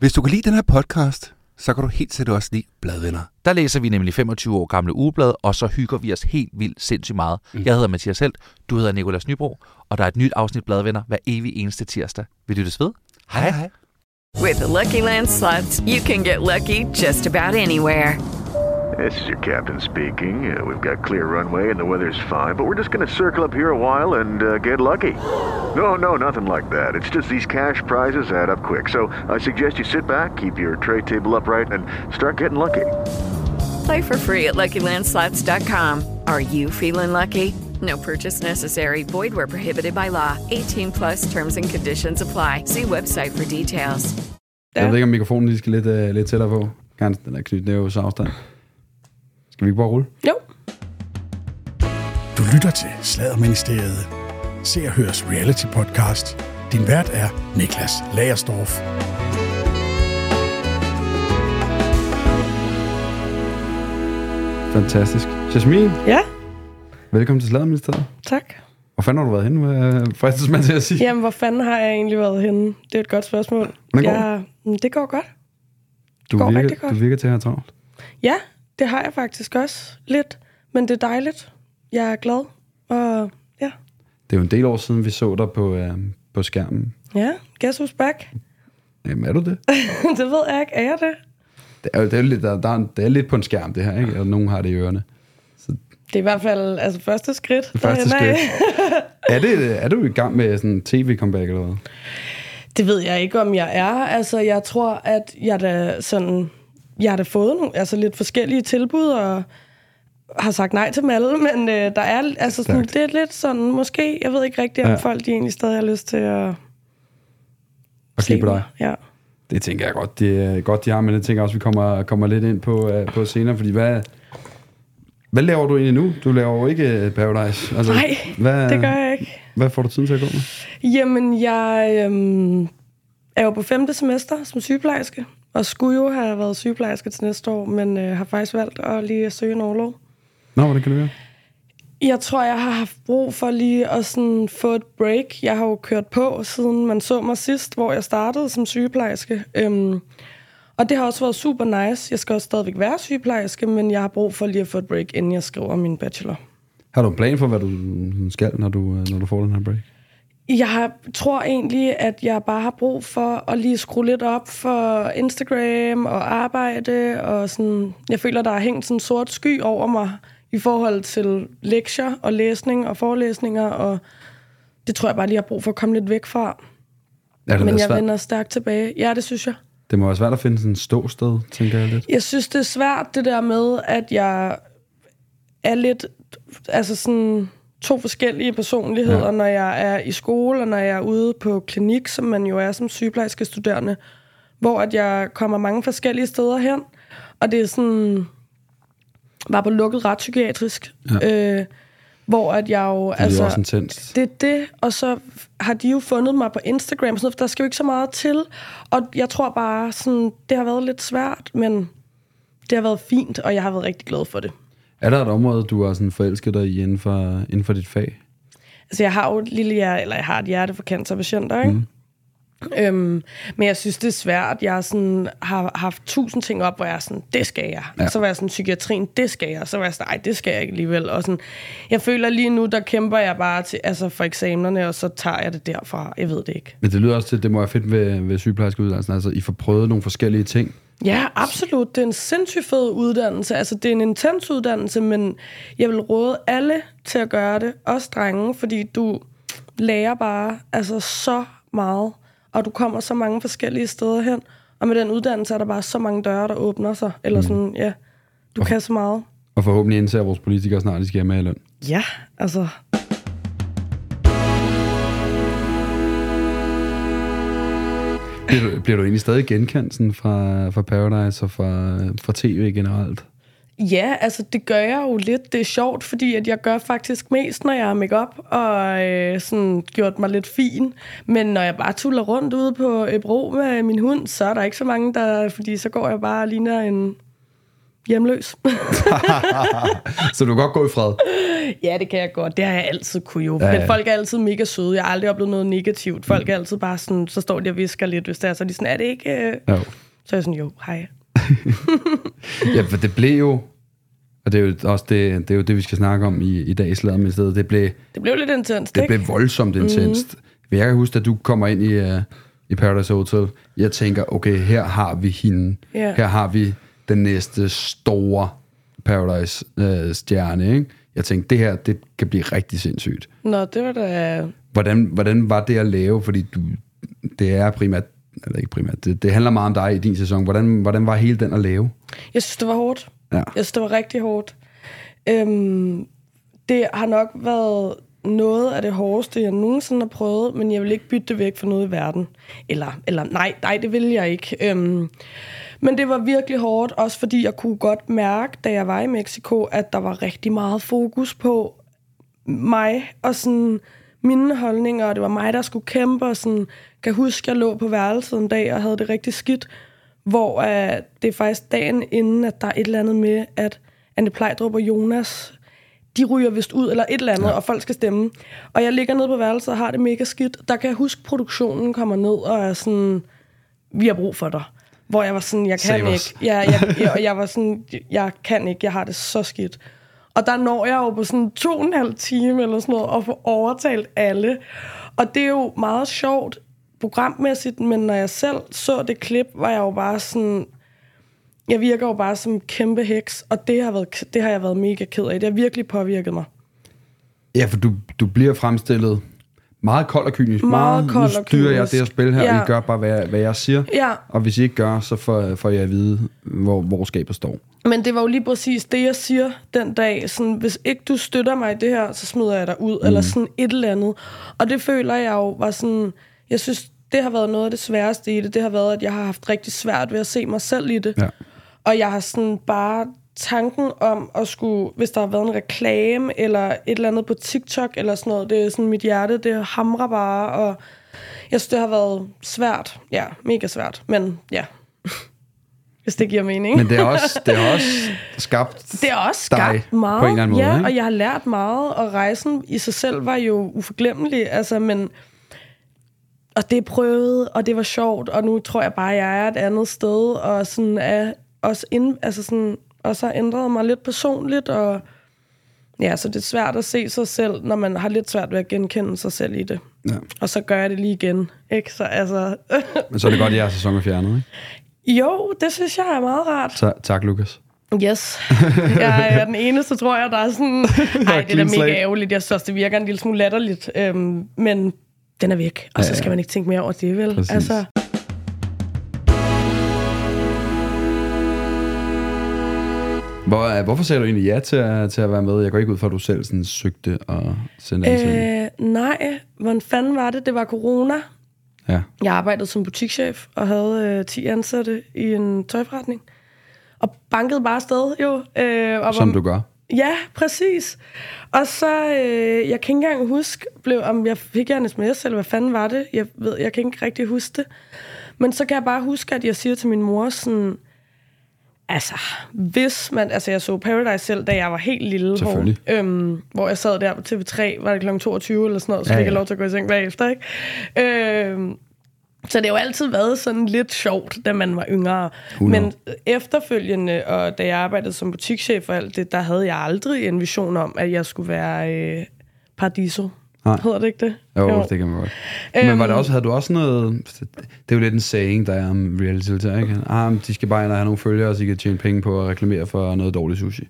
Hvis du kan lide den her podcast, så kan du helt sikkert også lide Bladvenner. Der læser vi nemlig 25 år gamle ugeblad, og så hygger vi os helt vildt sindssygt meget. Mm. Jeg hedder Mathias Helt, du hedder Nikolas Nybro, og der er et nyt afsnit Bladvenner hver evig eneste tirsdag. Vi lyttes ved. Hej hej. With the Lucky Land slots, you can get lucky just about anywhere. This is your captain speaking. Uh, we've got clear runway and the weather's fine, but we're just going to circle up here a while and uh, get lucky. No, no, nothing like that. It's just these cash prizes add up quick. So I suggest you sit back, keep your tray table upright, and start getting lucky. Play for free at LuckyLandSlots.com. Are you feeling lucky? No purchase necessary. Void where prohibited by law. 18 plus terms and conditions apply. See website for details. Jeg ved ikke, om mikrofonen lige skal lidt, uh, lidt tættere på. Kan den er knyttet næve så afstand. Skal vi ikke bare rulle? Jo. Du lytter til Sladerministeriet. Se og høres reality podcast. Din vært er Niklas Lagerstorff. Fantastisk. Jasmin, Ja, velkommen til Sladerministeriet. tak. Hvor fanden har du været henne, øh, fristes man til at sige? Jamen, hvor fanden har jeg egentlig været henne? Det er et godt spørgsmål. Hvordan går jeg, mm, det går godt. du, går virker, rigtig godt. du virker til at have travlt. Ja, det har jeg faktisk også lidt. Men det er dejligt. Jeg er glad. Og ja, Det er jo en del år siden, vi så dig på, øh, på skærmen. ja, guess who's back? Jamen, er du det? det ved jeg ikke. Er jeg det? Det er, det er, lidt, der, der er, det er lidt på en skærm, det her, ikke? Og nogen har det i ørerne. Det er i hvert fald altså, første skridt. Det første skridt. Er, det, er du i gang med sådan tv-comeback eller hvad? Det ved jeg ikke, om jeg er. Altså, jeg tror, at jeg da sådan... Jeg har da fået nogle, altså, lidt forskellige tilbud, og har sagt nej til dem alle, men øh, der er, altså, sådan, Stærkt. det er lidt sådan, måske, jeg ved ikke rigtigt, om Ja. folk de egentlig stadig har lyst til at Og kigge på dig? Ja. Det tænker jeg godt, det er godt, de har, men det tænker jeg også, vi kommer, kommer lidt ind på, uh, på senere, fordi hvad, hvad laver du egentlig nu? Du laver jo ikke øh, Paradise. Altså, Nej, hvad, det gør jeg ikke. Hvad får du tiden til at gå med? Jamen, jeg øhm, er jo på femte semester som sygeplejerske, og skulle jo have været sygeplejerske til næste år, men øh, har faktisk valgt at lige søge en overlov. Nå, hvordan kan det være? Jeg tror, jeg har haft brug for lige at sådan få et break. Jeg har jo kørt på, siden man så mig sidst, hvor jeg startede som sygeplejerske. Øhm, og det har også været super nice. Jeg skal også stadigvæk være sygeplejerske, men jeg har brug for lige at få et break, inden jeg skriver min bachelor. Har du en plan for, hvad du skal, når du, øh, når du får den her break? Jeg har, tror egentlig, at jeg bare har brug for at lige skrue lidt op for Instagram og arbejde. Og sådan, jeg føler, der er hængt sådan en sort sky over mig i forhold til lektier og læsning og forelæsninger. Og det tror jeg bare lige har brug for at komme lidt væk fra. Er det, Men jeg svært? vender stærkt tilbage. Ja, det synes jeg. det må være svært at finde sådan et ståsted, tænker jeg lidt. Jeg synes, det er svært, det der med, at jeg er lidt, altså sådan to forskellige personligheder, Ja. når jeg er i skole, og når jeg er ude på klinik, som man jo er som sygeplejerske studerende, hvor at jeg kommer mange forskellige steder hen, og det er sådan, var på lukket retspsykiatrisk, ja. øh, hvor at jeg jo, Det er altså, også intenst. det er det, og så har de jo fundet mig på Instagram, sådan noget, for der skal jo ikke så meget til. Og jeg tror bare, sådan, det har været lidt svært, men det har været fint, og jeg har været rigtig glad for det. Er der et område, du har sådan forelsket dig i inden for, inden for dit fag? Altså, jeg har jo et lille hjerte, eller jeg har et hjerte for cancerpatienter, ikke? Mm. Øhm, men jeg synes, det er svært. Jeg sådan, har haft tusind ting op, hvor jeg er sådan, det skal jeg. Ja. Så var jeg sådan, psykiatrien, det skal jeg. Så var jeg sådan, nej, det skal jeg ikke alligevel. Og sådan, jeg føler lige nu, der kæmper jeg bare til, altså for eksamenerne, og så tager jeg det derfra. Jeg ved det ikke. Men det lyder også til, det må være fedt ved, ved sygeplejerskeuddannelsen. Altså, I får prøvet nogle forskellige ting. Ja, absolut. Det er en sindssygt fed uddannelse. Altså, det er en intens uddannelse, men jeg vil råde alle til at gøre det. Også drenge, fordi du lærer bare altså, så meget, og du kommer så mange forskellige steder hen. Og med den uddannelse er der bare så mange døre, der åbner sig. Eller sådan, ja, du kan så meget. Og forhåbentlig indser vores politikere snart, de skal have med i løn. Ja, altså, Bliver du, bliver du egentlig stadig genkendt sådan fra, fra Paradise og fra, fra tv generelt? Ja, altså det gør jeg jo lidt. Det er sjovt, fordi at jeg gør faktisk mest, når jeg har makeup og øh, sådan gjort mig lidt fin. Men når jeg bare tuller rundt ude på Ebro med min hund, så er der ikke så mange, der... Fordi så går jeg bare og ligner en hjemløs. Så du kan godt gå i fred. ja, det kan jeg godt. Det har jeg altid kunne jo. Ja, Ja, ja. Men folk er altid mega søde. Jeg har aldrig oplevet noget negativt. Folk er altid bare sådan, så står de og visker lidt, hvis det er så er de sådan, er det ikke... øh?" Jo. Så er jeg sådan, jo, hej. Ja, for det blev jo, og det er jo også det, det, er jo det vi skal snakke om i, i dag i slaget med stedet, det blev, Det blev lidt intenst, det ikke? blev voldsomt intenst. Mm. Jeg kan huske, at du kommer ind i, uh, i Paradise Hotel, jeg tænker, okay, her har vi hende. Ja. Her har vi den næste store Paradise-stjerne, ikke? Jeg tænkte, det her, det kan blive rigtig sindssygt. Nå, det var da... Hvordan, hvordan var det at lave? Fordi du, det er primært, eller ikke primært, det, det handler meget om dig i din sæson. Hvordan, hvordan var hele den at lave? Jeg synes, det var hårdt. Ja. Jeg synes, det var rigtig hårdt. Øhm, det har nok været noget af det hårdeste, jeg nogensinde har prøvet, men jeg vil ikke bytte det væk for noget i verden. Eller, eller nej, nej, det vil jeg ikke. Øhm, men det var virkelig hårdt, også fordi jeg kunne godt mærke, da jeg var i Mexico, at der var rigtig meget fokus på mig og sådan mine holdninger, og det var mig, der skulle kæmpe, og sådan, kan huske, jeg lå på værelset en dag og havde det rigtig skidt, hvor uh, det er faktisk dagen inden, at der er et eller andet med, at Anne Plejdrup og Jonas, de ryger vist ud, eller et eller andet, ja. og folk skal stemme. Og jeg ligger nede på værelset og har det mega skidt. Der kan jeg huske, produktionen kommer ned og er sådan, vi har brug for dig. Hvor jeg var sådan, jeg kan Save ikke. Ja, jeg, jeg, og jeg var sådan, jeg kan ikke, jeg har det så skidt. Og der når jeg jo på sådan to og en halv time eller sådan noget, og få overtalt alle. Og det er jo meget sjovt programmæssigt, men når jeg selv så det klip, var jeg jo bare sådan, jeg virker jo bare som kæmpe heks, og det har, været, det har jeg været mega ked af. Det har virkelig påvirket mig. Ja, for du, du bliver fremstillet meget kold og kynisk. Meget kold nu styrer jeg det her spil her, ja. Og I gør bare, hvad jeg, hvad jeg siger. Ja. Og hvis I ikke gør, så får, får jeg at vide, hvor, hvor skabet står. Men det var jo lige præcis det, jeg siger den dag. Sådan, hvis ikke du støtter mig i det her, så smider jeg dig ud. Mm. Eller sådan et eller andet. Og det føler jeg jo var sådan... Jeg synes, det har været noget af det sværeste i det. Det har været, at jeg har haft rigtig svært ved at se mig selv i det. Ja. Og jeg har sådan bare tanken om at skulle, hvis der har været en reklame eller et eller andet på TikTok eller sådan noget, det er sådan mit hjerte, det hamrer bare, og jeg synes, det har været svært. Ja, mega svært. Men ja, hvis det giver mening. Men det er også, det er også skabt Det er også skabt meget. på en eller anden måde. ja, ikke? og jeg har lært meget, og rejsen i sig selv var jo uforglemmelig, altså, men... Og det prøvede, og det var sjovt, og nu tror jeg bare, at jeg er et andet sted, og sådan er også, ind, altså sådan, også har ændret mig lidt personligt, og ja, så det er svært at se sig selv, når man har lidt svært ved at genkende sig selv i det. Ja. Og så gør jeg det lige igen, ikke? Så altså... Men så er det godt, at jeres sæson er fjernet, ikke? jo, det synes jeg er meget rart. Så, tak, Lukas. Yes. Jeg er den eneste, tror jeg, der er sådan... Nej, det er da mega ærgerligt. Jeg synes det virker en lille smule latterligt. Øhm, men den er væk. Og så Ja, skal ja. man ikke tænke mere over det, vel? Præcis. Altså, Hvor, øh, hvorfor sagde du egentlig ja til at, til at være med? Jeg går ikke ud fra, at du selv sådan søgte og sendte ansøgning. øh, nej, hvordan fanden var det? Det var corona. Ja. Jeg arbejdede som butikschef og havde øh, 10 ansatte i en tøjforretning. Og bankede bare afsted, jo. Øh, og Som var- du gør. Ja, præcis. Og så, øh, jeg kan ikke engang huske, blev, om jeg fik en sms, eller hvad fanden var det? Jeg, ved, jeg kan ikke rigtig huske det. Men så kan jeg bare huske, at jeg siger til min mor sådan, altså, hvis man, altså jeg så Paradise selv, da jeg var helt lille, hvor, Selvfølgelig. øhm, hvor jeg sad der på TV3, var det kl. 22 eller sådan noget, så Ja, fik jeg lov til at gå i seng bagefter, ikke? Øhm, så det har jo altid været sådan lidt sjovt, da man var yngre. 100. Men efterfølgende, og da jeg arbejdede som butikschef og alt det, der havde jeg aldrig en vision om, at jeg skulle være øh, paradiso. Nej. Hedder det ikke det? Jo, det kan man godt. Men Øhm. var det også, havde du også noget... Det er jo lidt en saying, der er om reality deltagere, ikke? Ah, men de skal bare ind og have nogle følgere, så de kan tjene penge på at reklamere for noget dårligt sushi.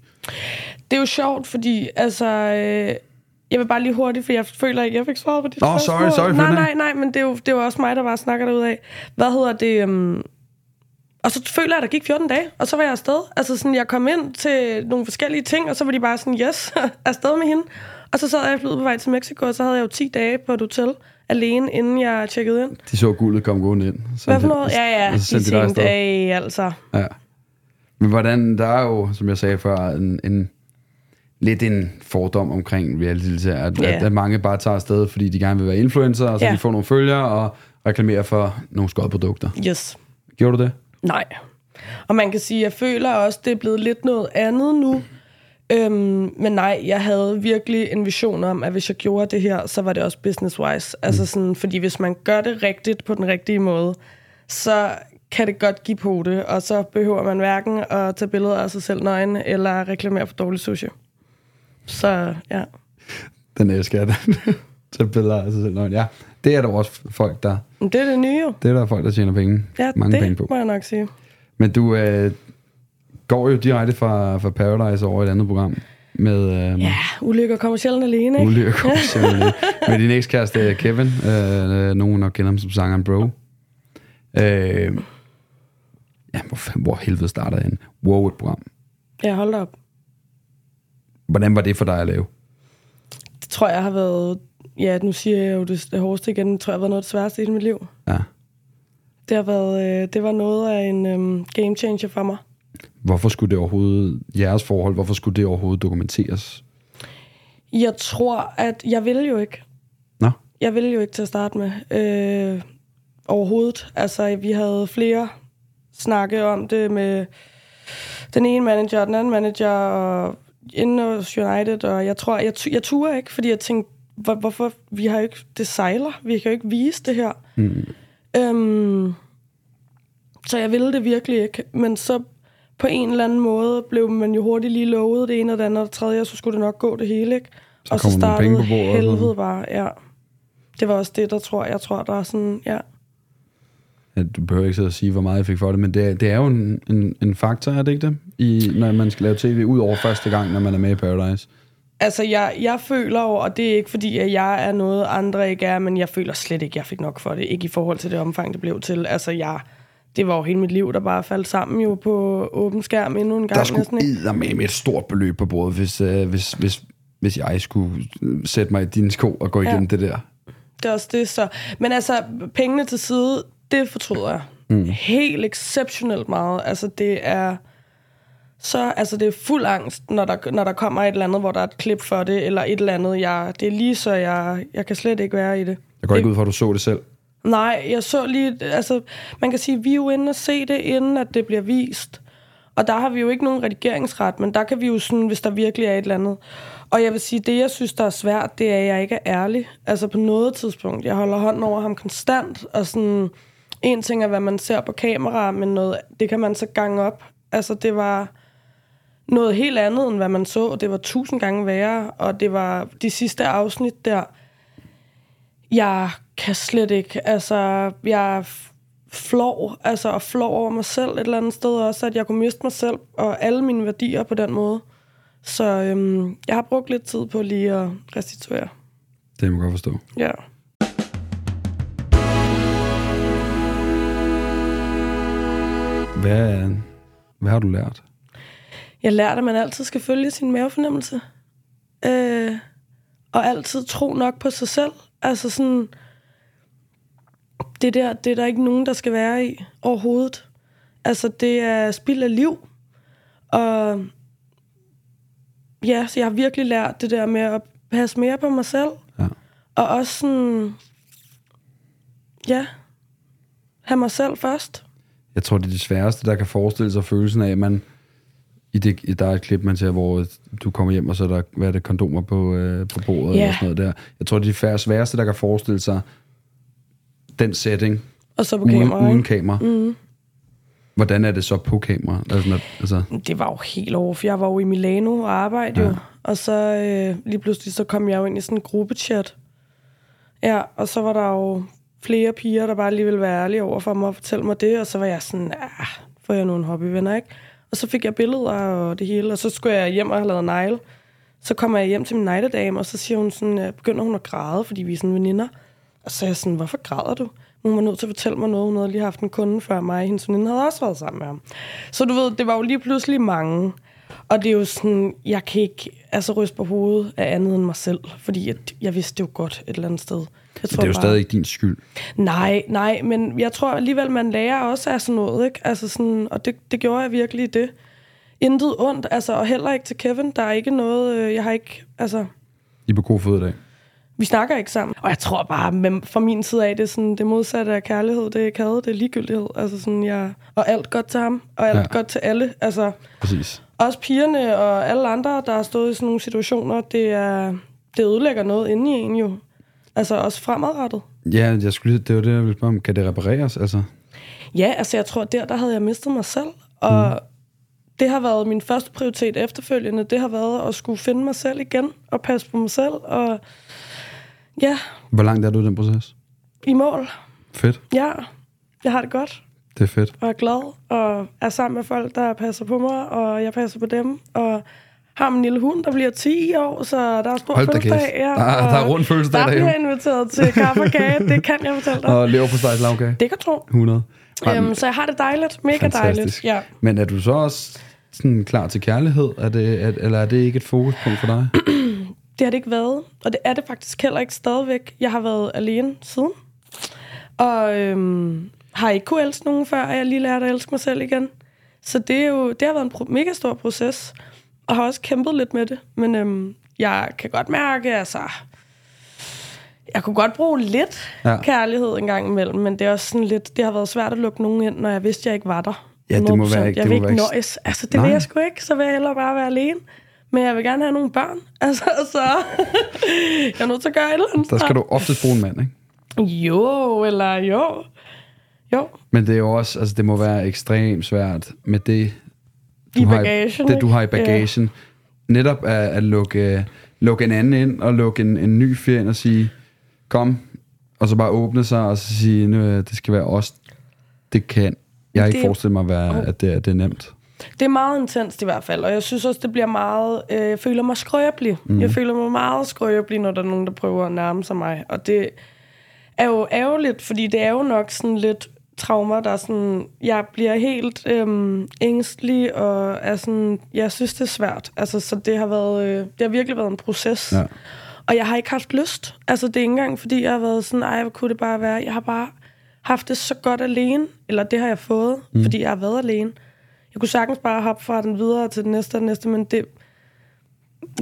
Det er jo sjovt, fordi altså... Øh, jeg vil bare lige hurtigt, for jeg føler ikke, jeg fik svaret på dit Nå, spørgsmål. sorry, sorry Nej, nej, nej, men det er, jo, det er jo også mig, der bare snakker derud af. Hvad hedder det? Um... Og så føler jeg, at der gik 14 dage, og så var jeg afsted. Altså sådan, jeg kom ind til nogle forskellige ting, og så var de bare sådan, yes, afsted med hende. Og så sad jeg i flyet på vej til Mexico, og så havde jeg jo 10 dage på et hotel alene, inden jeg tjekkede ind. De så guldet komme gående ind. Så Hvad for noget? Ja, ja, så de tænkte, hey, altså. Ja. Men hvordan, der er jo, som jeg sagde før, en, en lidt en fordom omkring reality at, Ja. at, at mange bare tager afsted, fordi de gerne vil være influencer, og så Ja. de får nogle følgere og reklamerer for nogle skodprodukter. Yes. Gjorde du det? Nej. Og man kan sige, jeg føler også, det er blevet lidt noget andet nu. Øhm, men nej, jeg havde virkelig en vision om, at hvis jeg gjorde det her, så var det også business-wise. Altså sådan, fordi hvis man gør det rigtigt på den rigtige måde, så kan det godt give på det, og så behøver man hverken at tage billeder af sig selv nøgen, eller reklamere for dårlig sushi. Så ja. Den elsker jeg, den. Til billeder af sig selv. Nå, Ja, det er der også folk, der... Det er det nye. Det er der folk, der tjener penge. Ja, mange det penge på. må jeg nok sige. Men du øh, går jo direkte fra, fra Paradise over et andet program med øh, Ja, ulykker kommer sjældent alene, ikke? Ulykke kommissionen. med din ekskæreste Kevin. Øh, nogen nok kender ham som sangeren Bro. Øh, ja, hvor, hvor helvede starter han? Wow, et program. Ja, hold op. Hvordan var det for dig at lave? Det tror jeg har været... Ja, nu siger jeg jo det, det hårdeste igen. Det tror jeg har været noget af det sværeste i mit liv. Ja. Det, har været, øh, det var noget af en øhm, game changer for mig. Hvorfor skulle det overhovedet, jeres forhold, hvorfor skulle det overhovedet dokumenteres? Jeg tror, at jeg ville jo ikke. Nå, Jeg ville jo ikke til at starte med. Øh, overhovedet. Altså, vi havde flere snakke om det med den ene manager og den anden manager, og inde hos United, og jeg tror, jeg, jeg turde ikke, fordi jeg tænkte, hvor, hvorfor, vi har jo ikke, det sejler, vi kan jo ikke vise det her. Mm. Øhm, så jeg ville det virkelig ikke, men så på en eller anden måde blev man jo hurtigt lige lovet det ene og det andet og det tredje, og så skulle det nok gå det hele, ikke? Så og så startede på bordet helvede bare, ja. Det var også det, der tror jeg, tror, der er sådan, ja. ja, du behøver ikke sidde og sige, hvor meget jeg fik for det, men det, er- det er jo en, en, en faktor, er det ikke det? I, når man skal lave tv, ud over første gang, når man er med i Paradise. Altså, jeg, jeg føler jo, og det er ikke fordi, at jeg er noget, andre ikke er, men jeg føler slet ikke, at jeg fik nok for det. Ikke i forhold til det omfang, det blev til. Altså, jeg, det var jo hele mit liv, der bare faldt sammen jo på åben skærm endnu en gang. Der skulle ikke? med et stort beløb på bordet, hvis, øh, hvis, hvis, hvis jeg skulle sætte mig i dine sko og gå igennem Ja. det der. Det er også det, så... Men altså, pengene til side, det fortryder jeg. Mm. Helt exceptionelt meget. Altså, det er... Så, altså, det er fuld angst, når der, når der kommer et eller andet, hvor der er et klip for det, eller et eller andet. Jeg, det er lige så, jeg, jeg kan slet ikke være i det. Jeg går ikke det, ud fra, at du så det selv. Nej, jeg så lige... Altså, man kan sige, vi er jo inde og se det, inden at det bliver vist. Og der har vi jo ikke nogen redigeringsret, men der kan vi jo sådan, hvis der virkelig er et eller andet. Og jeg vil sige, det jeg synes, der er svært, det er, at jeg ikke er ærlig. Altså på noget tidspunkt. Jeg holder hånden over ham konstant, og sådan... En ting er, hvad man ser på kamera, men noget, det kan man så gange op. Altså, det var noget helt andet, end hvad man så. Det var tusind gange værre, og det var de sidste afsnit der. Jeg kan slet ikke, altså, jeg flov, altså, og flov over mig selv et eller andet sted også, at jeg kunne miste mig selv og alle mine værdier på den måde. Så øhm, jeg har brugt lidt tid på lige at restituere. Det må jeg godt forstå. Ja. Hvad, hvad har du lært? Jeg lærte, at man altid skal følge sin mavefornemmelse. Øh, og altid tro nok på sig selv. Altså sådan... Det der, det er der ikke nogen, der skal være i overhovedet. Altså, det er spild af liv. Og ja, så jeg har virkelig lært det der med at passe mere på mig selv. Ja. Og også sådan... Ja, have mig selv først. Jeg tror, det er det sværeste, der kan forestille sig følelsen af, at man... I det, der er et klip, man ser, hvor du kommer hjem, og så er der, hvad er det, kondomer på, øh, på bordet Ja. eller sådan noget der. Jeg tror, det er det færre- sværeste, der kan forestille sig den setting, Og så på uden, kamera, uden kamera. Mm. Hvordan er det så på kamera? Altså, altså, Det var jo helt over, for jeg var jo i Milano og arbejdede ja. jo. Og så øh, lige pludselig, så kom jeg jo ind i sådan en gruppechat. Ja, og så var der jo flere piger, der bare lige ville være ærlige over for mig og fortælle mig det. Og så var jeg sådan, ah, får jeg nogle hobbyvenner, ikke? Og så fik jeg billeder og det hele, og så skulle jeg hjem og have lavet negle. Så kommer jeg hjem til min nejdedame, og så siger hun sådan, øh, begynder hun at græde, fordi vi er sådan veninder. Og så er jeg sådan, hvorfor græder du? Hun var nødt til at fortælle mig noget. Hun havde lige haft en kunde før mig. Hendes veninde havde også været sammen med ham. Så du ved, det var jo lige pludselig mange. Og det er jo sådan, jeg kan ikke altså, ryste på hovedet af andet end mig selv. Fordi jeg, jeg vidste det jo godt et eller andet sted. Jeg det er jo bare- stadig ikke din skyld. Nej, nej, men jeg tror alligevel, man lærer også af sådan noget, ikke? Altså sådan, og det, det gjorde jeg virkelig det. Intet ondt, altså, og heller ikke til Kevin. Der er ikke noget, øh, jeg har ikke, altså, I er på god fod i dag. Vi snakker ikke sammen. Og jeg tror bare, men fra min side af, det er sådan, det modsatte af kærlighed, det er kade, det er ligegyldighed. Altså sådan, jeg, og alt godt til ham, og alt ja. godt til alle. Altså, Præcis. Også pigerne og alle andre, der har stået i sådan nogle situationer, det, er, det ødelægger noget inde i en jo. Altså også fremadrettet. Ja, jeg skulle, det var det, jeg ville spørge om. Kan det repareres? Altså, Ja, altså jeg tror, der, der havde jeg mistet mig selv. Og mm. det har været min første prioritet efterfølgende. Det har været at skulle finde mig selv igen og passe på mig selv. Og ja, hvor langt er du i den proces? i mål. Fedt. Ja, jeg har det godt. Det er fedt. og er glad, og er sammen med folk, der passer på mig, og jeg passer på dem, og har min lille hund, der bliver 10 år, så der er stor Hold fødselsdag. Ja, Der er- der er rund fødselsdag Der bliver derhjemme. inviteret til kaffe og kage, det kan jeg fortælle dig. Og lever på stejs lavkage? Det kan du tro. 100. Øhm, så jeg har det dejligt, mega dejligt. Fantastisk. Ja. Men er du så også sådan klar til kærlighed? Er det, er, eller er det ikke et fokuspunkt for dig? Det har det ikke været, og det er det faktisk heller ikke stadigvæk. Jeg har været alene siden, og øhm, har ikke kunne elske nogen før, og jeg lige lært at elske mig selv igen. Så det, er jo, det har været en pro- mega stor proces, og har også kæmpet lidt med det. Men øhm, jeg kan godt mærke, altså... Jeg kunne godt bruge lidt Ja. kærlighed en gang imellem, men det er også sådan lidt... Det har været svært at lukke nogen ind, når jeg vidste, jeg ikke var der. Ja, det må 100%. være ikke- Jeg vil ikke være nøjes. Altså, det Nej. vil jeg sgu ikke. Så vil jeg hellere bare være alene. Men jeg vil gerne have nogle børn. Altså, så... jeg er nødt til at gøre et eller andet. Der skal du oftest bruge en mand, ikke? Jo, eller jo. Jo, Men det er jo også, altså det må være ekstremt svært med det, I har bagagen, det du ikke? har i bagagen. Netop at, at lukke, lukke en anden ind, og lukke en, en ny ind og sige, kom, og så bare åbne sig, og så sige, nu, det skal være os. Det kan jeg ikke Det- forestille mig, være, at det, er- det er nemt. Det er meget intenst i hvert fald, og jeg synes også, det bliver meget... Øh, jeg føler mig skrøbelig. Mm. Jeg føler mig meget skrøbelig, når der er nogen, der prøver at nærme sig mig. Og det er jo ærgerligt, fordi det er jo nok sådan lidt traumer, der er sådan... Jeg bliver helt øhm, ængstelig, og er sådan... Jeg synes, det er svært. Altså, så det har, været, øh, det har virkelig været en proces. Ja. Og jeg har ikke haft lyst. Altså, det er ikke engang, fordi jeg har været sådan, ej, hvor kunne det bare være. Jeg har bare haft det så godt alene. Eller det har jeg fået, mm. fordi jeg har været alene. Jeg kunne sagtens bare hoppe fra den videre til den næste og den næste, men det,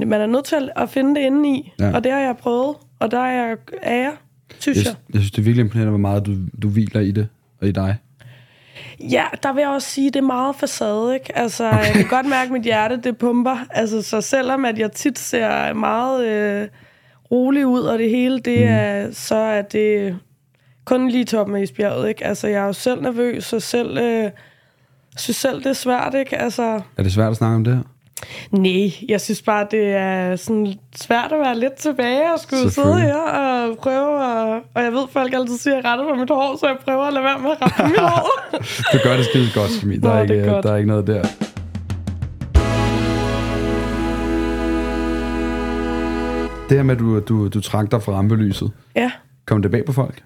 man er nødt til at- finde det inde i. Ja. Og det har jeg prøvet, og der er jeg, er jeg synes Jeg, jeg. jeg synes, det er virkelig imponerende, hvor meget du, du hviler i det, og i dig. Ja, der vil jeg også sige, at det er meget facade, ikke? Altså, okay. jeg kan godt mærke, at mit hjerte, det pumper. Altså, så selvom at jeg tit ser meget øh, rolig ud, og det hele, det Mm. er, så er det kun lige toppen af isbjerget, ikke? Altså, jeg er jo selv nervøs, og selv, øh, synes selv, det er svært, ikke? Altså, Er det svært at snakke om det her? Nej, jeg synes bare, det er sådan svært at være lidt tilbage og skulle sidde her og prøve at, Og jeg ved, folk altid siger, at jeg retter på mit hår, så jeg prøver at lade være med at rette mit hår. Du gør det skide godt, Simi. Der, Nå, er er ikke, godt. der er ikke noget der. Det her med, at du, du, du trak dig fra rampelyset, ja. kom det bag på folk?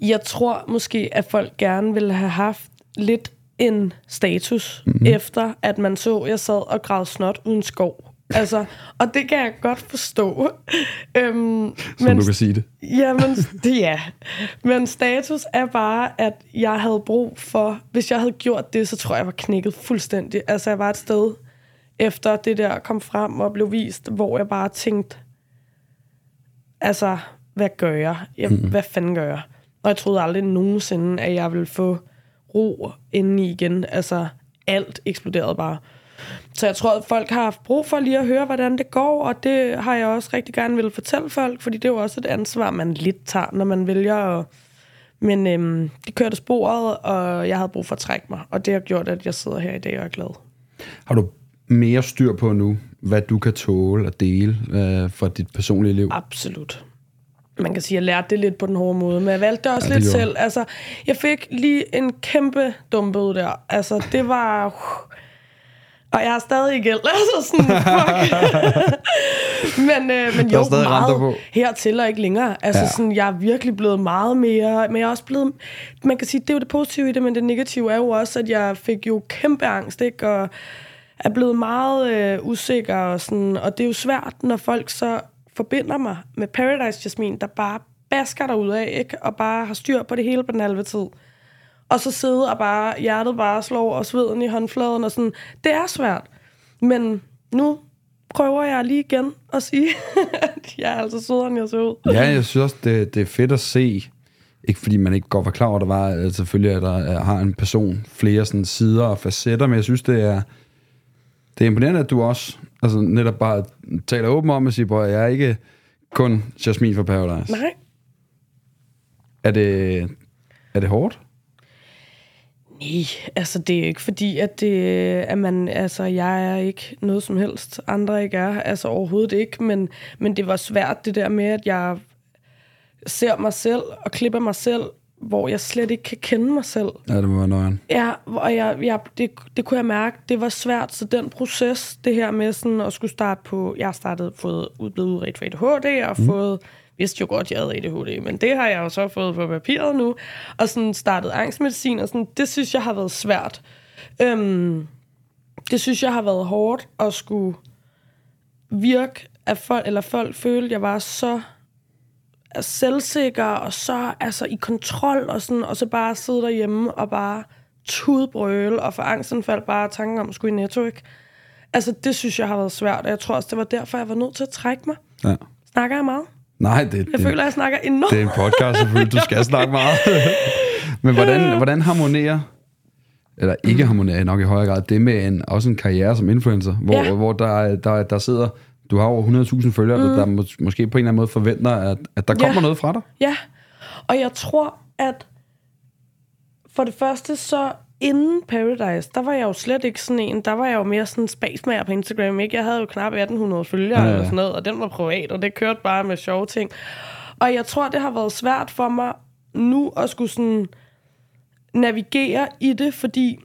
Jeg tror måske, at folk gerne ville have haft lidt en status, mm-hmm. efter at man så, at jeg sad og gravede snot uden skov. Altså, og det kan jeg godt forstå. øhm, Som men, du kan sige det. Jamen, det ja. Men status er bare, at jeg havde brug for... Hvis jeg havde gjort det, så tror jeg, jeg var knækket fuldstændig. Altså, jeg var et sted efter det der kom frem og blev vist, hvor jeg bare tænkte, altså, hvad gør jeg? jeg mm. Hvad fanden gør jeg? Og jeg troede aldrig nogensinde, at jeg ville få ro indeni igen. Altså, alt eksploderede bare. Så jeg tror, at folk har haft brug for lige at høre, hvordan det går, og det har jeg også rigtig gerne vil fortælle folk, fordi det er jo også et ansvar, man lidt tager, når man vælger at... Men øhm, de kørte sporet, og jeg havde brug for at trække mig, og det har gjort, at jeg sidder her i dag og er glad. Har du mere styr på nu, hvad du kan tåle at dele øh, for dit personlige liv? Absolut. Man kan sige, at jeg lærte det lidt på den hårde måde, men jeg valgte det også Ja, det lidt gjorde selv. Altså, jeg fik lige en kæmpe dumpet der. Altså, det var... Uh, og jeg har stadig i gæld. Altså sådan, fuck. men, øh, men jo, stadig meget på. hertil og ikke længere. Altså ja. sådan, jeg er virkelig blevet meget mere... Men jeg er også blevet... Man kan sige, det er jo det positive i det, men det negative er jo også, at jeg fik jo kæmpe angst, ikke? Og er blevet meget øh, usikker og sådan. Og det er jo svært, når folk så forbinder mig med Paradise Jasmine, der bare basker derud af, ikke? Og bare har styr på det hele på den halve tid. Og så sidde og bare, hjertet bare slår og sveden i håndfladen og sådan. Det er svært. Men nu prøver jeg lige igen at sige, at jeg er altså sødere, end jeg ser ud. Ja, jeg synes også, det, det er fedt at se. Ikke fordi man ikke godt var klar over, at der var at selvfølgelig, at der har en person flere sådan sider og facetter, men jeg synes, det er, det er imponerende, at du også altså, netop bare taler åben om at sige, at jeg er ikke kun Jasmine fra Paradise. Nej, Er det, er det hårdt? Nej, altså det er ikke fordi, at, det, at man, altså jeg er ikke noget som helst, andre ikke er, altså overhovedet ikke, men, men det var svært det der med, at jeg ser mig selv og klipper mig selv, hvor jeg slet ikke kan kende mig selv. Ja, det må være nøjeren. Ja, og jeg, jeg, det, det kunne jeg mærke, det var svært, så den proces, det her med sådan at skulle starte på, jeg har startet, fået ud, blevet udredt for ADHD, og mm. fået, vidste jo godt, jeg havde ADHD, men det har jeg jo så fået på papiret nu, og sådan startet angstmedicin, og sådan, det synes jeg har været svært. Øhm, det synes jeg har været hårdt at skulle virke, at folk, eller folk følte, at jeg var så er selvsikker og så altså i kontrol og sådan, og så bare sidde derhjemme og bare tudbrøle og få angstanfald bare tanken om skulle i netto, ikke? Altså, det synes jeg har været svært, og jeg tror også, det var derfor, jeg var nødt til at trække mig. Ja. Snakker jeg meget? Nej, det, Jeg det, føler, jeg snakker enormt. det er en podcast, selvfølgelig. Du skal snakke meget. Men hvordan, hvordan harmonerer, eller ikke harmonerer nok i højere grad, det med en, også en karriere som influencer, hvor, ja. hvor der, der, der sidder, du har over 100.000 følgere, mm. der mås- måske på en eller anden måde forventer, at, at der Ja. kommer noget fra dig. Ja, og jeg tror, at for det første så inden Paradise, der var jeg jo slet ikke sådan en, der var jeg jo mere sådan spasmager på Instagram, ikke? Jeg havde jo knap 1800 følgere Ja, ja, ja. eller sådan noget, og den var privat, og det kørte bare med sjove ting. Og jeg tror, det har været svært for mig nu at skulle sådan navigere i det, fordi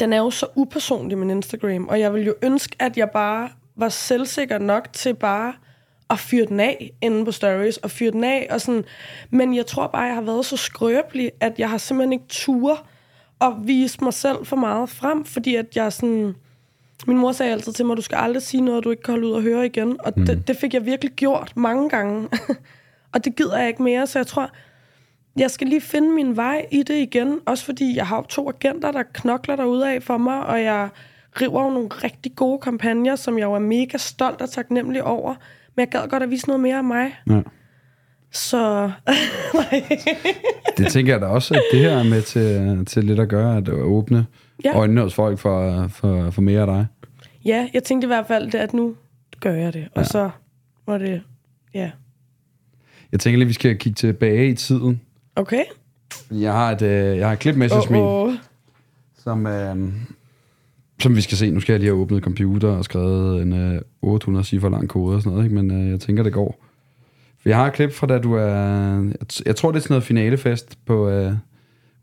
den er jo så upersonlig, min Instagram, og jeg vil jo ønske, at jeg bare var selvsikker nok til bare at fyre den af inde på stories, og fyre den af, og sådan. Men jeg tror bare, jeg har været så skrøbelig, at jeg har simpelthen ikke tur at vise mig selv for meget frem, fordi at jeg sådan... Min mor sagde altid til mig, du skal aldrig sige noget, du ikke kan holde ud og høre igen. Og mm. det, det fik jeg virkelig gjort mange gange. og det gider jeg ikke mere, så jeg tror, jeg skal lige finde min vej i det igen. Også fordi jeg har jo to agenter, der knokler derude af for mig, og jeg river jo nogle rigtig gode kampagner, som jeg er mega stolt og taknemmelig over. Men jeg gad godt at vise noget mere af mig. Ja. Så Det tænker jeg da også, at det her er med til, til lidt at gøre, at åbne Ja. øjnene hos folk for, for, for mere af dig. ja, jeg tænkte i hvert fald, det, at nu gør jeg det. Og ja. så var det... Ja. Jeg tænker lige, vi skal kigge tilbage i tiden. Okay. Jeg har et, øh, jeg har et klip med. Åh, åh. som, øh, som vi skal se. Nu skal jeg lige have åbnet computer og skrevet en øh, 800 cifre lang kode og sådan noget, ikke? men øh, jeg tænker, det går. For jeg har et klip fra, da du er... Jeg, t- jeg tror, det er sådan noget finalefest på, øh,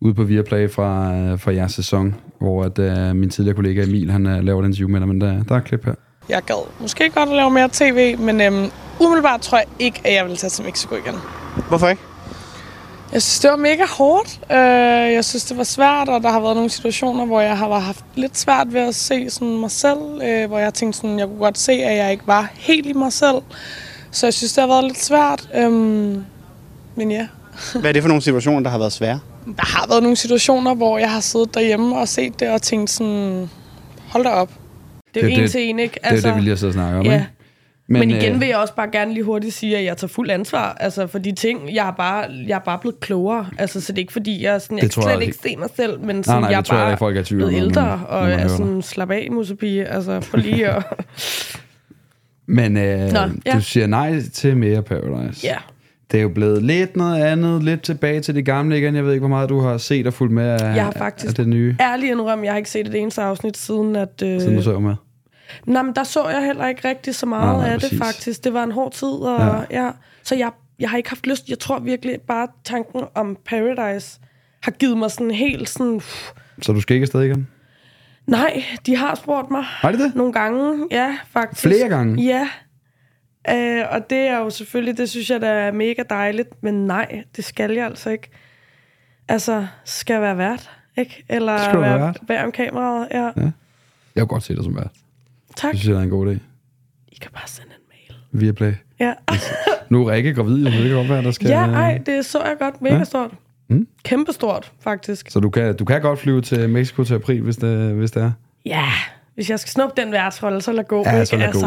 ude på Viaplay fra, øh, fra jeres sæson, hvor at, øh, min tidligere kollega Emil, han øh, laver et interview med dig, men der, der er et klip her. Jeg gad måske godt at lave mere tv, men øhm, umiddelbart tror jeg ikke, at jeg vil tage til Mexico igen. Hvorfor ikke? Jeg synes, det var mega hårdt. Øh, jeg synes, det var svært, og der har været nogle situationer, hvor jeg har haft lidt svært ved at se sådan mig selv. Øh, hvor jeg tænkte, sådan, jeg kunne godt se, at jeg ikke var helt i mig selv. Så jeg synes, det har været lidt svært. Øhm, men ja, Hvad er det for nogle situationer, der har været svære? der har været nogle situationer, hvor jeg har siddet derhjemme og set det og tænkt sådan, hold da op. Det er jo Det er en det- til en, ikke? Det er det, vi lige har siddet og snakket om, ja. ikke? Men, Men igen øh, vil jeg også bare gerne lige hurtigt sige, at jeg tager fuld ansvar altså for de ting. Jeg er bare, jeg er bare blevet klogere. Altså, så det er ikke fordi, jeg, sådan, jeg Det kan jeg slet ikke se mig selv, men sådan, nej, jeg er jeg bare ikke, folk er blevet når ældre, man- og når man er sådan, slap af, musepige. Altså, for lige at... Men øh, Nå, ja. du siger nej til mere Paradise. ja. Det er jo blevet lidt noget andet, lidt tilbage til det gamle igen. Jeg ved ikke, hvor meget du har set og fulgt med af, Jeg har faktisk af det nye, ærligt indrømme, jeg har ikke set det eneste afsnit siden, at... Øh, siden du så med. Nej, men der så jeg heller ikke rigtig så meget Nej, nej, af det, præcis. faktisk. Det var en hård tid, og ja. ja så jeg, jeg har ikke haft lyst. Jeg tror virkelig bare, tanken om Paradise har givet mig sådan helt sådan... Pff, Så du skal ikke afsted igen? nej, de har spurgt mig Har de det? nogle gange. Ja, faktisk. Flere gange? Ja. Øh, og det er jo selvfølgelig, det synes jeg, der er mega dejligt. Men nej, det skal jeg altså ikke. Altså, skal jeg være vært, ikke? Eller Skal være være vært? om kameraet. Ja. Ja. Jeg kunne godt se dig som vært. Tak. Det synes jeg er en god idé. I kan bare sende en mail. Via Play. Ja. Nu er Rikke gravid, så det kan godt være, der skal... Ja, ej, det så jeg godt. Mega Ja. stort. Mm. Kæmpestort, faktisk. Så du kan, du kan godt flyve til Mexico til april, hvis det, hvis det er. Ja, hvis jeg skal snuppe den værtsrolle, så lad gå. Ja, så lad gå.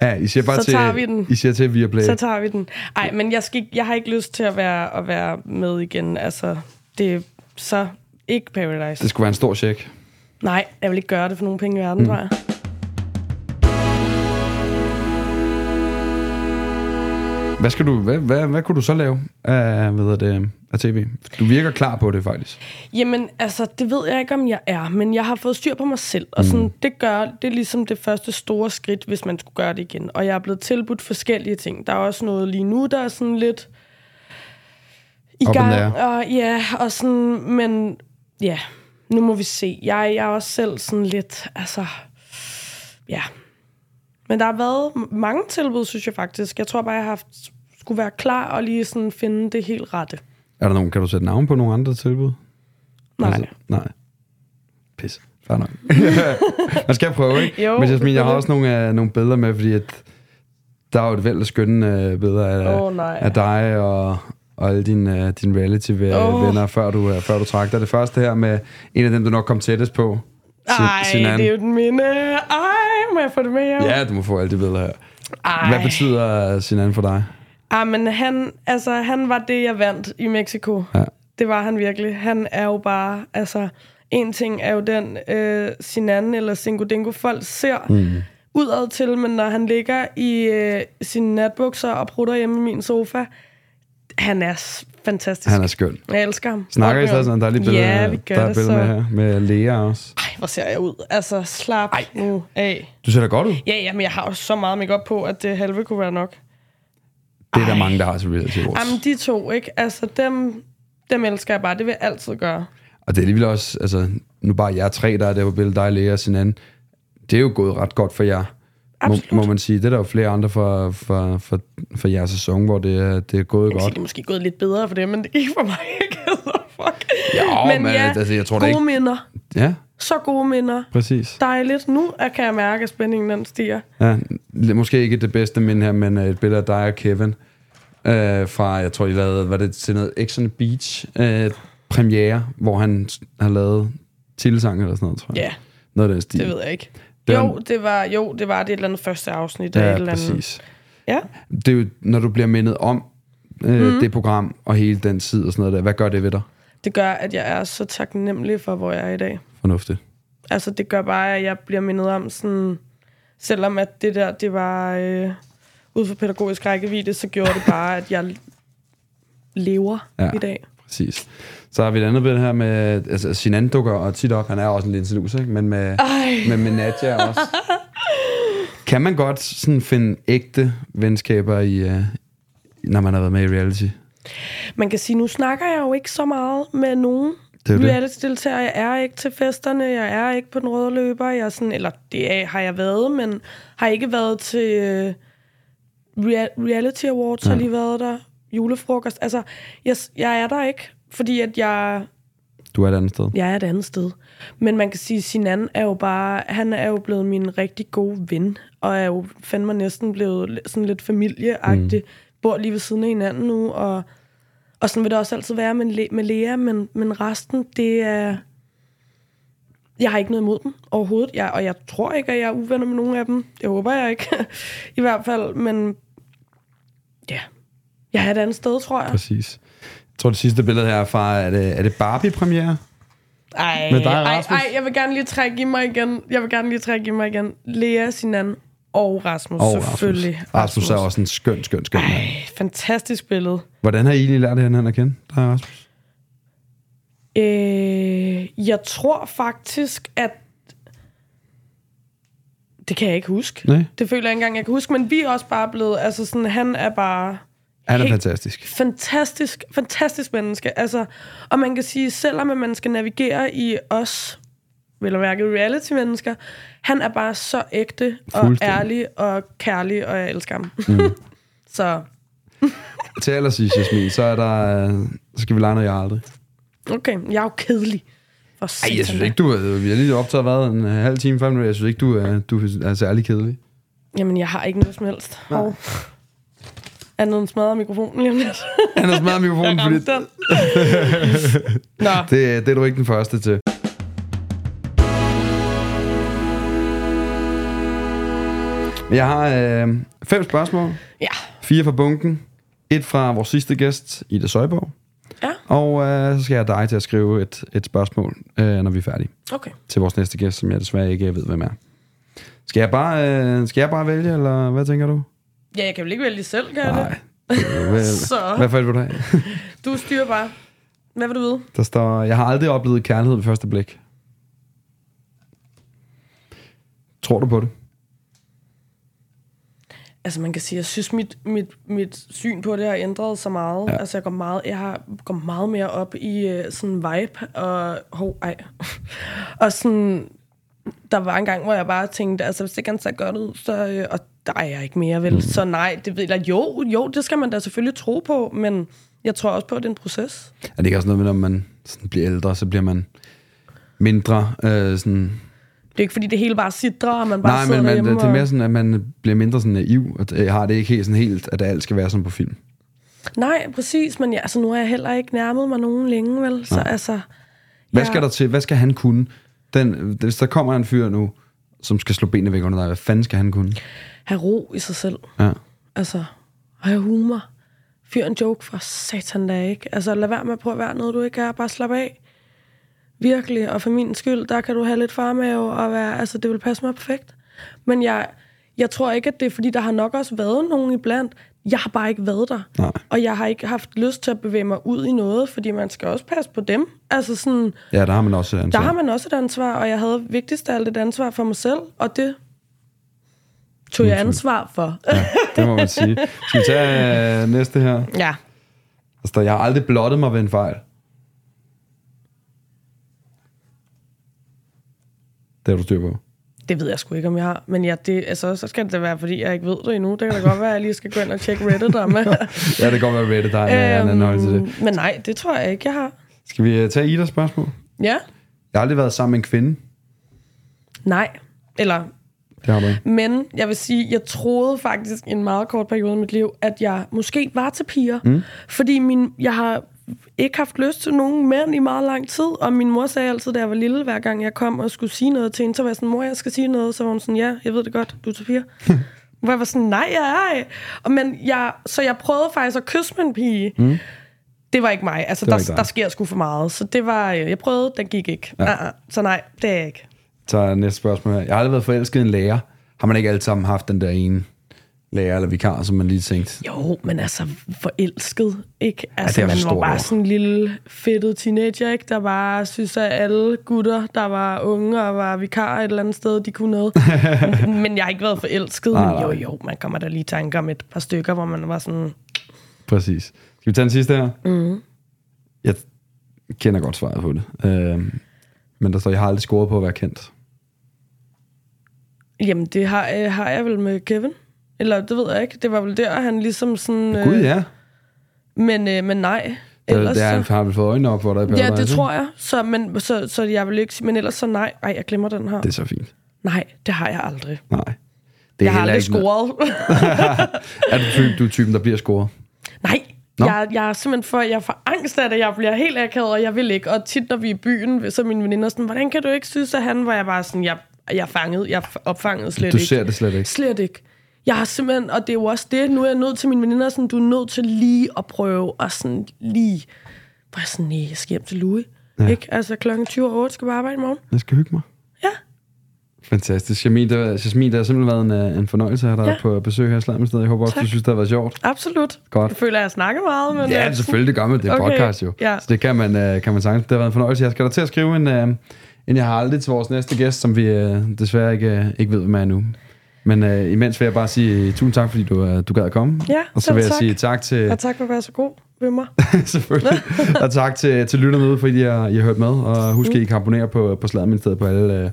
Ja, I siger bare så til, tager vi den. I siger til Viaplay. Så tager vi den. Ej, men jeg, skal, jeg har ikke lyst til at være, at være med igen. Altså, det er så ikke Paradise. Det skulle være en stor check. Nej, jeg vil ikke gøre det for nogen penge i verden, mm. tror jeg. Hvad, skal du, hvad, hvad, hvad kunne du så lave af, hvad det, af tv? Du virker klar på det, faktisk. Jamen, altså, det ved jeg ikke, om jeg er, men jeg har fået styr på mig selv, og sådan, det gør, det er ligesom det første store skridt, hvis man skulle gøre det igen. Og jeg er blevet tilbudt forskellige ting. Der er også noget lige nu, der er sådan lidt i gang. Og, ja, og sådan, men ja, nu må vi se. Jeg, jeg er også selv sådan lidt, altså, ja. Men der har været mange tilbud, synes jeg faktisk. Jeg tror bare, jeg har haft, skulle være klar og lige sådan finde det helt rette. Er der nogen, kan du sætte navn på nogle andre tilbud? Nej. nej. Pis. Fair nok. Man skal prøve, ikke? Jo, Men Jasmin, jeg har også nogle, uh, nogle billeder med, fordi at der er jo et væld af skønne uh, billeder af, Åh, nej. af dig og, og alle dine, uh, dine reality-venner, Åh. før, du, før du trak dig. Det første her med en af dem, du nok kom tættest på. Sin- Ej, Sinan. det er jo den minde. Jeg få det med hjem? Ja, du må få alle de billeder her. Ej. Hvad betyder Sinan for dig? Ah, men han, altså, han var det, jeg vandt i Mexico. Ja. Det var han virkelig. Han er jo bare, altså... En ting er jo den øh, Sinan eller Cinco Dingo folk ser mm. udad til, men når han ligger i øh, sine natbukser og prutter hjemme i min sofa, han er fantastisk. Han er skøn. Jeg elsker ham. Snakker I så sådan? Der er lige billeder, Ja, vi gør der er det billeder så. med her. Med Lea også. Ej, hvor ser jeg ud. Altså, slap Ej. nu af. Du ser da godt ud. Ja, ja, men jeg har jo så meget makeup på, at det halve kunne være nok. Det er der mange, der har til reality awards. Jamen, de to, ikke? Altså, dem, dem elsker jeg bare. Det vil jeg altid gøre. Og det er alligevel også, altså, nu bare jer tre, der er der på billedet, dig, Lea og Sinan. Det er jo gået ret godt for jer. Må, Absolut. må, man sige. Det er der jo flere andre for, for, for, for jeres sæson, hvor det er, det er gået kan sige, godt. det er måske gået lidt bedre for det, men det gik for mig ikke. Så fuck. Jo, men, altså, jeg tror gode ikke- minder. Ja, Så gode minder. præcis. Dejligt. Nu kan jeg mærke, at spændingen den stiger. Ja, måske ikke det bedste minde her, men øh, et billede af dig og Kevin. Øh, fra, jeg tror, I lavede, var det til noget X on the Beach øh, premiere, hvor han har lavet titelsang eller sådan noget, tror jeg. Ja, Noget af den stil. det ved jeg ikke. Det jo, det var, jo, det var det et eller andet første afsnit. af et Ja, eller andet. præcis. Ja. Det er jo, når du bliver mindet om øh, mm. det program og hele den side og sådan noget der, hvad gør det ved dig? Det gør, at jeg er så taknemmelig for, hvor jeg er i dag. Fornuftigt. Altså, det gør bare, at jeg bliver mindet om sådan... Selvom at det der, det var øh, ud for pædagogisk rækkevidde, så gjorde det bare, at jeg lever Ja. ja. i dag. Præcis. Så har vi et andet billede her med, altså Sinan dukker og tit op, han er også en linselus, ikke? Men med, Ej. med, med Nadja også. kan man godt sådan finde ægte venskaber i, uh, når man har været med i reality? Man kan sige, nu snakker jeg jo ikke så meget med nogen Det er reality-deltagere. Jeg er ikke til festerne, jeg er ikke på den røde løber. Jeg er sådan, eller det er, har jeg været, men har ikke været til rea- reality awards, ja. har lige været der. Julefrokost. Altså, jeg, jeg er der ikke, fordi at jeg, Du er et andet sted. jeg er et andet sted. Men man kan sige, at Sinan er jo bare, han er jo blevet min rigtig gode ven, og er jo fandme næsten blevet sådan lidt familieagtig. Mm. Bor lige ved siden af hinanden nu, og, og sådan vil det også altid være med, med Lea, men, men resten, det er... Jeg har ikke noget imod dem overhovedet, jeg, og jeg tror ikke, at jeg er uvenner med nogen af dem. Det håber jeg ikke, i hvert fald, men ja, jeg er et andet sted, tror jeg. Præcis. Jeg tror, det sidste billede her er fra, er det, er det Barbie-premiere? Ej, Med dig, ej, Rasmus? ej, jeg vil gerne lige trække i mig igen. Jeg vil gerne lige trække i mig igen. Lea, Sinan og Rasmus, Og selvfølgelig. Rasmus. Rasmus er også en skøn, skøn, skøn mand. Fantastisk billede. Hvordan har I egentlig lært hinanden at kende, dig Rasmus? Øh, jeg tror faktisk, at... Det kan jeg ikke huske. Nej. Det føler jeg ikke engang, jeg kan huske. Men vi er også bare blevet... Altså sådan, han er bare... Han er fantastisk. fantastisk, fantastisk menneske. Altså, og man kan sige, selvom man skal navigere i os, vel at mærke reality-mennesker, han er bare så ægte og ærlig og kærlig, og jeg elsker ham. Mm. så, Til allersidst, Jasmin, så er der... øh, Så skal vi lege noget, jeg aldrig. okay, jeg er jo kedelig. For Ej, jeg synes ikke, du er... Vi har lige optaget været en øh, halv time, fem minutter. Jeg synes ikke, du er, du er særlig kedelig. Jamen, jeg har ikke noget som helst. Og andet end smadret mikrofonen lige om lidt. Han har smadret mikrofonen, Jeg fordi ramte den. Nå, det, det er du ikke den første til. Jeg har øh, fem spørgsmål. Ja. Fire fra bunken. Et fra vores sidste gæst, Ida Søjborg. Ja. Og øh, så skal jeg have dig til at skrive et, et spørgsmål, øh, når vi er færdige. Okay. Til vores næste gæst, som jeg desværre ikke ved, hvem er. Skal jeg bare, øh, skal jeg bare vælge, eller hvad tænker du? Ja, jeg kan vel ikke vælge selv, kan jeg det? Hvad, Så. hvad fald vil du have? Du styrer bare. Hvad vil du vide? Der står, jeg har aldrig oplevet kærlighed ved første blik. Tror du på det? Altså man kan sige, jeg synes, mit, mit, mit syn på det har ændret sig meget. Ja. Altså jeg går meget, jeg har, går meget mere op i uh, sådan vibe, og hov, ej. og sådan, der var en gang, hvor jeg bare tænkte, altså hvis det kan se godt ud, så, øh, og der er jeg ikke mere, vel? Mm. Så nej, det ved jeg, jo, jo, det skal man da selvfølgelig tro på, men jeg tror også på, at det er en proces. Er det ikke også noget med, når man sådan bliver ældre, så bliver man mindre øh, sådan... Det er ikke, fordi det hele bare sidder, og man bare Nej, sidder men man, det er mere sådan, at man bliver mindre sådan naiv. Og har det ikke helt sådan helt, at alt skal være sådan på film. Nej, præcis, men ja, altså, nu har jeg heller ikke nærmet mig nogen længe, vel? Så Nej. altså... Hvad skal der til? Hvad skal han kunne? Den, hvis der kommer en fyr nu, som skal slå benene væk under dig, hvad fanden skal han kunne? have ro i sig selv. Ja. Altså, have humor. Fyr en joke for satan da ikke. Altså, lad være med at prøve at være noget, du ikke er. Bare slap af. Virkelig. Og for min skyld, der kan du have lidt farmave og være... Altså, det vil passe mig perfekt. Men jeg, jeg tror ikke, at det er, fordi der har nok også været nogen iblandt. Jeg har bare ikke været der. Nej. Og jeg har ikke haft lyst til at bevæge mig ud i noget, fordi man skal også passe på dem. Altså sådan, Ja, der har man også et ansvar. der har man også et ansvar, og jeg havde vigtigst af alt et ansvar for mig selv, og det tog jeg ansvar for. Ja, det må man sige. Skal vi tage øh, næste her? ja. Står, jeg har aldrig blottet mig ved en fejl. Det har du styr på. Det ved jeg sgu ikke, om jeg har. Men ja, det, altså, så skal det være, fordi jeg ikke ved det endnu. Det kan da godt være, at jeg lige skal gå ind og tjekke Reddit om det. Ja, det kan godt være Reddit, der er en anden hold til det. Øhm, Men nej, det tror jeg ikke, jeg har. Skal vi øh, tage Idas spørgsmål? Ja? Jeg har aldrig været sammen med en kvinde. Nej. Eller, Det har du ikke. men jeg vil sige, jeg troede faktisk i en meget kort periode i mit liv, at jeg måske var til piger. Mm. Fordi min, jeg har ikke haft lyst til nogen mænd i meget lang tid, og min mor sagde altid, da jeg var lille, hver gang jeg kom og skulle sige noget til hende, så var jeg sådan, mor, jeg skal sige noget, så var hun sådan, ja, jeg ved det godt, du er piger. Hvor jeg var sådan, nej, jeg er. Og men jeg, så jeg prøvede faktisk at kysse med en pige. Mm. Det var ikke mig. Altså, Det der, ikke dig. der sker sgu for meget. Så det var, øh, jeg prøvede, den gik ikke. Ja. Uh-uh. Så nej, det er jeg ikke. Så næste spørgsmål her. Jeg har aldrig været forelsket i en lærer. Har man ikke alle sammen haft den der ene lærer eller vikar, som man lige tænkte? Jo, men altså forelsket, ikke? Altså, det er man var bare ord. sådan en lille fedtet teenager, ikke? Der bare synes, at alle gutter, der var unge og var vikarer et eller andet sted, de kunne noget. men jeg har ikke været forelsket. Nej, Men nej. jo, jo, man kommer da lige i tanker om et par stykker, hvor man var sådan... Præcis. Skal vi tage den sidste her? Mm. Jeg kender godt svaret på det. Øhm, men der står, jeg har aldrig scoret på at være kendt. Jamen, det har, øh, har jeg vel med Kevin. Eller det ved jeg ikke. Det var vel der, han ligesom sådan... Gud ja. Men, øh, men nej. Det, Ellers det er, han har vel fået øjnene op for dig Ja, det tror jeg. Så, men, så, så jeg vil ikke sige, men ellers så nej. Ej, jeg glemmer den her. Det er så fint. Nej, det har jeg aldrig. Nej. Det Jeg har aldrig ikke- scoret. Er du, typen, du er typen, der bliver scoret? nej, Nå. jeg, jeg er simpelthen for, jeg er for angst af det. Jeg bliver helt akavet, og jeg vil ikke. Og tit, når vi er i byen, så er mine veninder sådan, hvordan kan du ikke synes, at han var jeg bare sådan, jeg, jeg er fanget, jeg er opfanget slet Du ikke. ser det slet ikke. Slet ikke. Jeg har simpelthen, og det er jo også det, nu er jeg nødt til mine veninder, sådan, du er nødt til lige at prøve, og sådan lige, hvor jeg sådan, nej, jeg skal hjem til Louis. Ja. Ikke? Altså klokken 20 og 8 skal jeg arbejde i morgen. Jeg skal hygge mig. Ja. Fantastisk. Jasmin, det, Jasmin, det har simpelthen været en, øh, en fornøjelse at have dig Ja. på besøg her i Slamsted. Jeg håber også, du synes, det har været sjovt. Absolut. Godt. Jeg føler, at jeg snakker meget, men... Ja, øh, selvfølgelig, det gør man. Det er Okay, podcast jo. ja. Så det kan man, øh, kan man sagtens. Det har været en fornøjelse. Jeg skal da til at skrive en, en jeg har aldrig til vores næste gæst, som vi desværre ikke, ikke ved, hvem er nu. Men øh, imens vil jeg bare sige tusind tak, fordi du, øh, du gad at komme. Ja, Og så vil jeg tak. sige tak til, Og tak for at være så god ved mig. selvfølgelig. og tak til, til lytterne ude, fordi I har, I har hørt med. Og husk, at I kan abonnere på, på Sladministeriet på alle øh,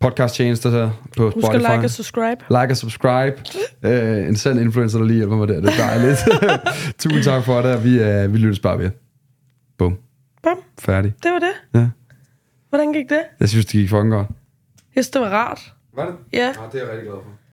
podcast-tjenester så på Husk Spotify. at like og subscribe. Like og subscribe. Uh, en sand influencer, der lige hjælper mig der. Det er dejligt. Tusind tak for det, vi, uh, vi lyttes bare ved. Bum. Bum, Færdig. det var det. Ja. Hvordan gik det? Jeg synes, det gik fucking godt. Jeg synes, det var rart. Var det? Ja. det er jeg rigtig glad for.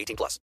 18 plus.